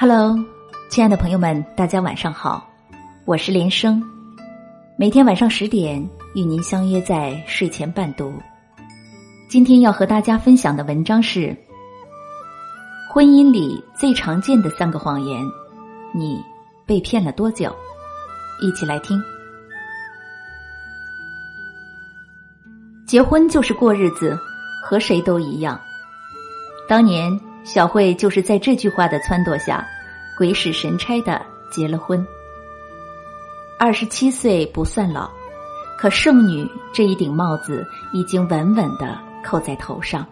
Hello，亲爱的朋友们，大家晚上好，我是连生，每天晚上十点与您相约在睡前伴读。今天要和大家分享的文章是：婚姻里最常见的三个谎言，你被骗了多久？一起来听。结婚就是过日子，和谁都一样。当年。小慧就是在这句话的撺掇下，鬼使神差的结了婚。二十七岁不算老，可剩女这一顶帽子已经稳稳的扣在头上，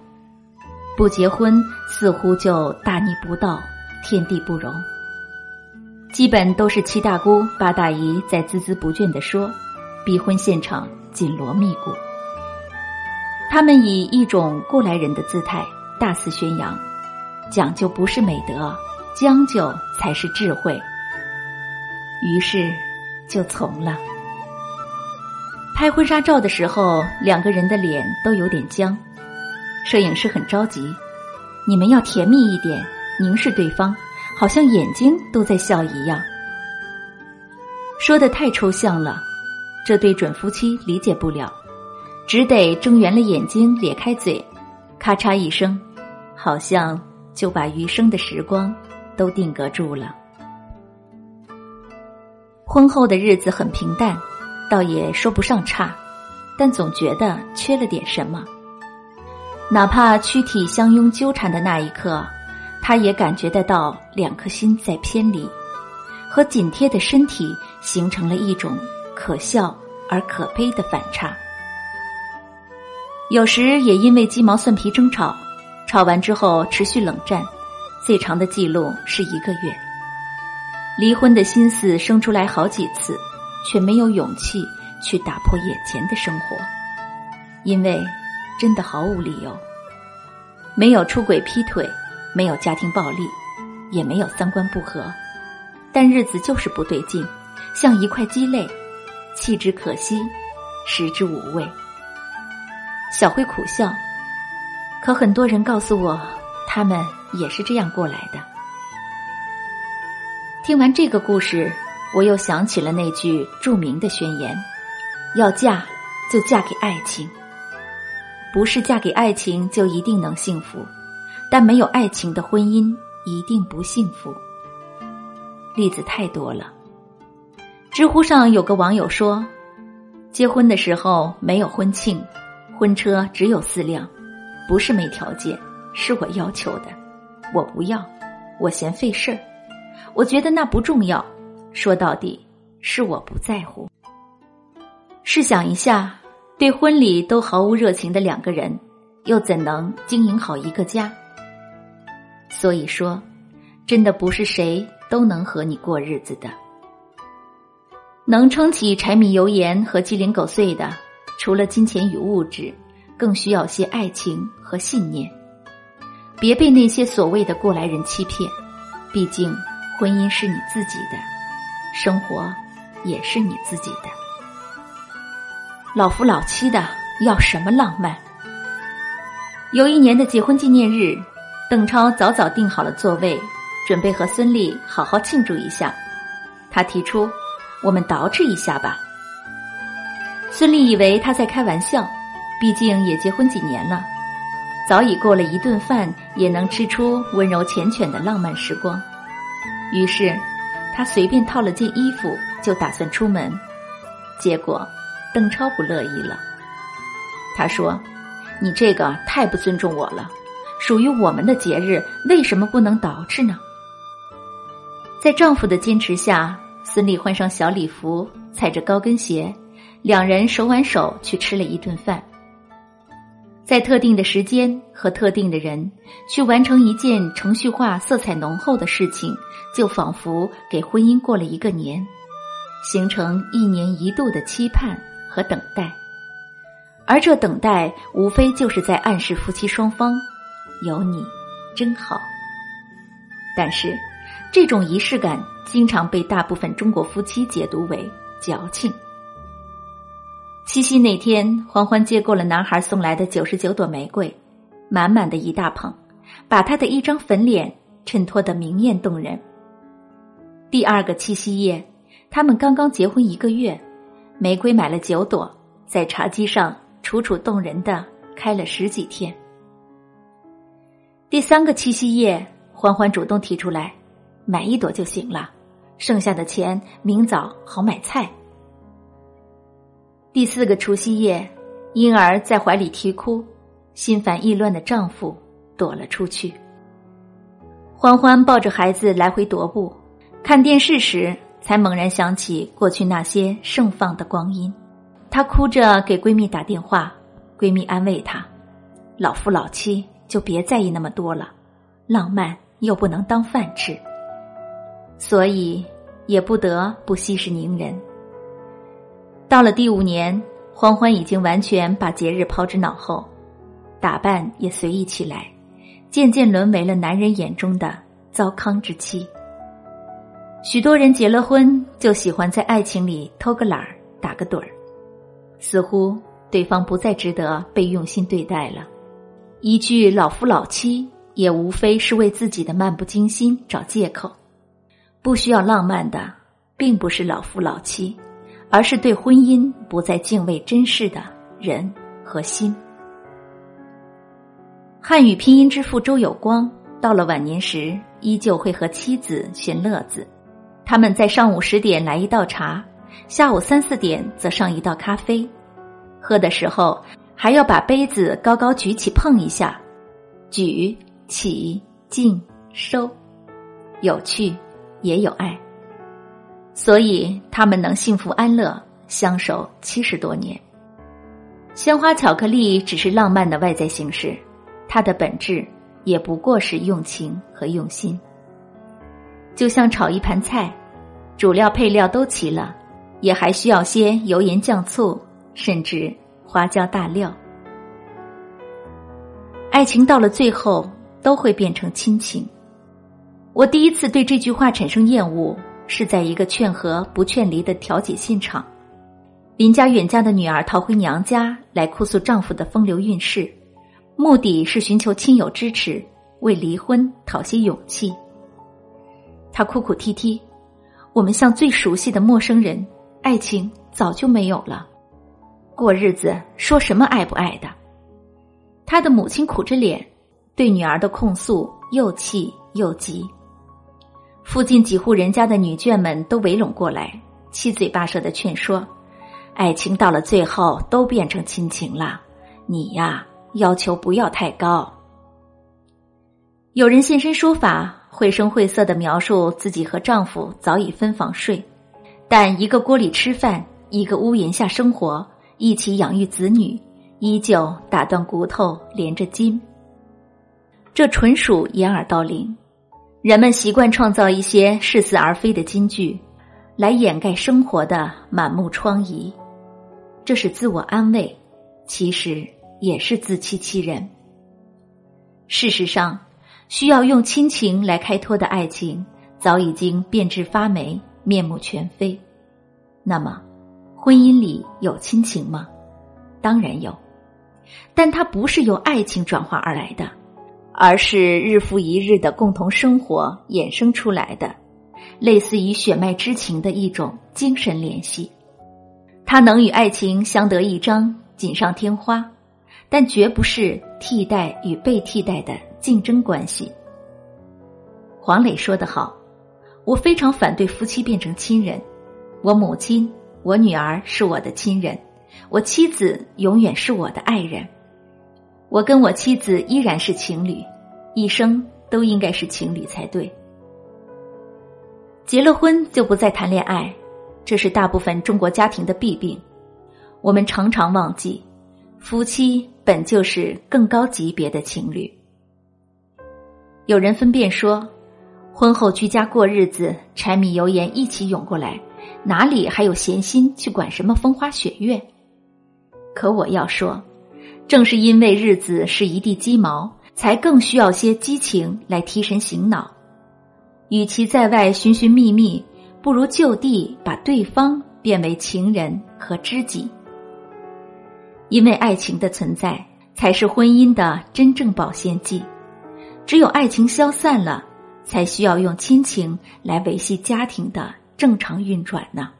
不结婚似乎就大逆不道、天地不容。基本都是七大姑八大姨在孜孜不倦的说，逼婚现场紧锣密鼓。他们以一种过来人的姿态大肆宣扬。讲究不是美德，将就才是智慧。于是，就从了。拍婚纱照的时候，两个人的脸都有点僵，摄影师很着急：“你们要甜蜜一点，凝视对方，好像眼睛都在笑一样。”说的太抽象了，这对准夫妻理解不了，只得睁圆了眼睛，咧开嘴，咔嚓一声，好像。就把余生的时光都定格住了。婚后的日子很平淡，倒也说不上差，但总觉得缺了点什么。哪怕躯体相拥纠缠的那一刻，他也感觉得到两颗心在偏离，和紧贴的身体形成了一种可笑而可悲的反差。有时也因为鸡毛蒜皮争吵。吵完之后持续冷战，最长的记录是一个月。离婚的心思生出来好几次，却没有勇气去打破眼前的生活，因为真的毫无理由。没有出轨劈腿，没有家庭暴力，也没有三观不合，但日子就是不对劲，像一块鸡肋，弃之可惜，食之无味。小慧苦笑。可很多人告诉我，他们也是这样过来的。听完这个故事，我又想起了那句著名的宣言：“要嫁，就嫁给爱情。不是嫁给爱情就一定能幸福，但没有爱情的婚姻一定不幸福。”例子太多了。知乎上有个网友说：“结婚的时候没有婚庆，婚车只有四辆。”不是没条件，是我要求的，我不要，我嫌费事儿，我觉得那不重要。说到底，是我不在乎。试想一下，对婚礼都毫无热情的两个人，又怎能经营好一个家？所以说，真的不是谁都能和你过日子的。能撑起柴米油盐和鸡零狗碎的，除了金钱与物质。更需要些爱情和信念，别被那些所谓的过来人欺骗。毕竟，婚姻是你自己的，生活也是你自己的。老夫老妻的要什么浪漫？有一年的结婚纪念日，邓超早早订好了座位，准备和孙俪好好庆祝一下。他提出：“我们捯饬一下吧。”孙俪以为他在开玩笑。毕竟也结婚几年了，早已过了一顿饭也能吃出温柔缱绻的浪漫时光。于是，他随便套了件衣服就打算出门，结果邓超不乐意了。他说：“你这个太不尊重我了，属于我们的节日为什么不能捯饬呢？”在丈夫的坚持下，孙俪换上小礼服，踩着高跟鞋，两人手挽手去吃了一顿饭。在特定的时间和特定的人去完成一件程序化、色彩浓厚的事情，就仿佛给婚姻过了一个年，形成一年一度的期盼和等待。而这等待，无非就是在暗示夫妻双方有你真好。但是，这种仪式感经常被大部分中国夫妻解读为矫情。七夕那天，欢欢接过了男孩送来的九十九朵玫瑰，满满的一大捧，把他的一张粉脸衬托得明艳动人。第二个七夕夜，他们刚刚结婚一个月，玫瑰买了九朵，在茶几上楚楚动人的开了十几天。第三个七夕夜，欢欢主动提出来，买一朵就行了，剩下的钱明早好买菜。第四个除夕夜，婴儿在怀里啼哭，心烦意乱的丈夫躲了出去。欢欢抱着孩子来回踱步，看电视时才猛然想起过去那些盛放的光阴。她哭着给闺蜜打电话，闺蜜安慰她：“老夫老妻就别在意那么多了，浪漫又不能当饭吃，所以也不得不息事宁人。”到了第五年，欢欢已经完全把节日抛之脑后，打扮也随意起来。渐渐沦为了男人眼中的糟糠之妻。许多人结了婚就喜欢在爱情里偷个懒儿、打个盹儿，似乎对方不再值得被用心对待了。一句“老夫老妻”也无非是为自己的漫不经心找借口。不需要浪漫的，并不是老夫老妻，而是对婚姻不再敬畏珍视的人和心。汉语拼音之父周有光到了晚年时，依旧会和妻子寻乐子。他们在上午十点来一道茶，下午三四点则上一道咖啡。喝的时候还要把杯子高高举起碰一下，举起敬收，有趣也有爱。所以他们能幸福安乐相守七十多年。鲜花巧克力只是浪漫的外在形式。它的本质也不过是用情和用心，就像炒一盘菜，主料配料都齐了，也还需要些油盐酱醋，甚至花椒大料。爱情到了最后都会变成亲情。我第一次对这句话产生厌恶，是在一个劝和不劝离的调解现场，邻家远嫁的女儿逃回娘家来哭诉丈夫的风流韵事。目的是寻求亲友支持，为离婚讨些勇气。她哭哭啼啼，我们像最熟悉的陌生人，爱情早就没有了，过日子说什么爱不爱的？他的母亲苦着脸，对女儿的控诉又气又急。附近几户人家的女眷们都围拢过来，七嘴八舌的劝说：爱情到了最后都变成亲情了，你呀。要求不要太高。有人现身说法，绘声绘色的描述自己和丈夫早已分房睡，但一个锅里吃饭，一个屋檐下生活，一起养育子女，依旧打断骨头连着筋。这纯属掩耳盗铃。人们习惯创造一些似是而非的金句，来掩盖生活的满目疮痍，这是自我安慰，其实。也是自欺欺人。事实上，需要用亲情来开脱的爱情，早已经变质发霉、面目全非。那么，婚姻里有亲情吗？当然有，但它不是由爱情转化而来的，而是日复一日的共同生活衍生出来的，类似于血脉之情的一种精神联系。它能与爱情相得益彰、锦上添花。但绝不是替代与被替代的竞争关系。黄磊说得好：“我非常反对夫妻变成亲人。我母亲、我女儿是我的亲人，我妻子永远是我的爱人。我跟我妻子依然是情侣，一生都应该是情侣才对。结了婚就不再谈恋爱，这是大部分中国家庭的弊病。我们常常忘记。”夫妻本就是更高级别的情侣。有人分辨说，婚后居家过日子，柴米油盐一起涌过来，哪里还有闲心去管什么风花雪月？可我要说，正是因为日子是一地鸡毛，才更需要些激情来提神醒脑。与其在外寻寻觅觅，不如就地把对方变为情人和知己。因为爱情的存在，才是婚姻的真正保鲜剂。只有爱情消散了，才需要用亲情来维系家庭的正常运转呢？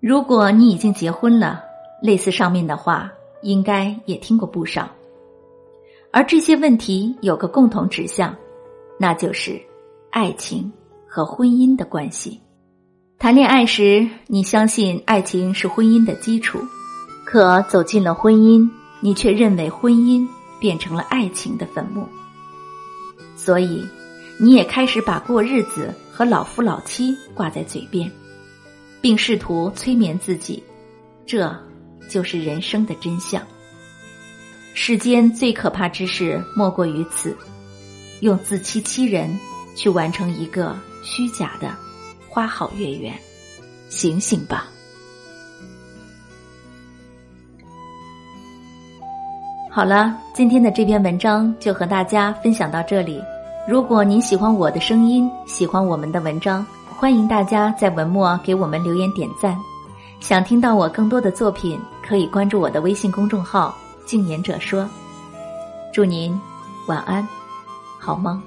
如果你已经结婚了，类似上面的话，应该也听过不少。而这些问题有个共同指向，那就是爱情和婚姻的关系。谈恋爱时，你相信爱情是婚姻的基础，可走进了婚姻，你却认为婚姻变成了爱情的坟墓。所以，你也开始把过日子和老夫老妻挂在嘴边，并试图催眠自己，这就是人生的真相。世间最可怕之事莫过于此，用自欺欺人去完成一个虚假的花好月圆，醒醒吧！好了，今天的这篇文章就和大家分享到这里。如果您喜欢我的声音，喜欢我们的文章，欢迎大家在文末给我们留言点赞。想听到我更多的作品，可以关注我的微信公众号。静言者说：“祝您晚安，好梦。”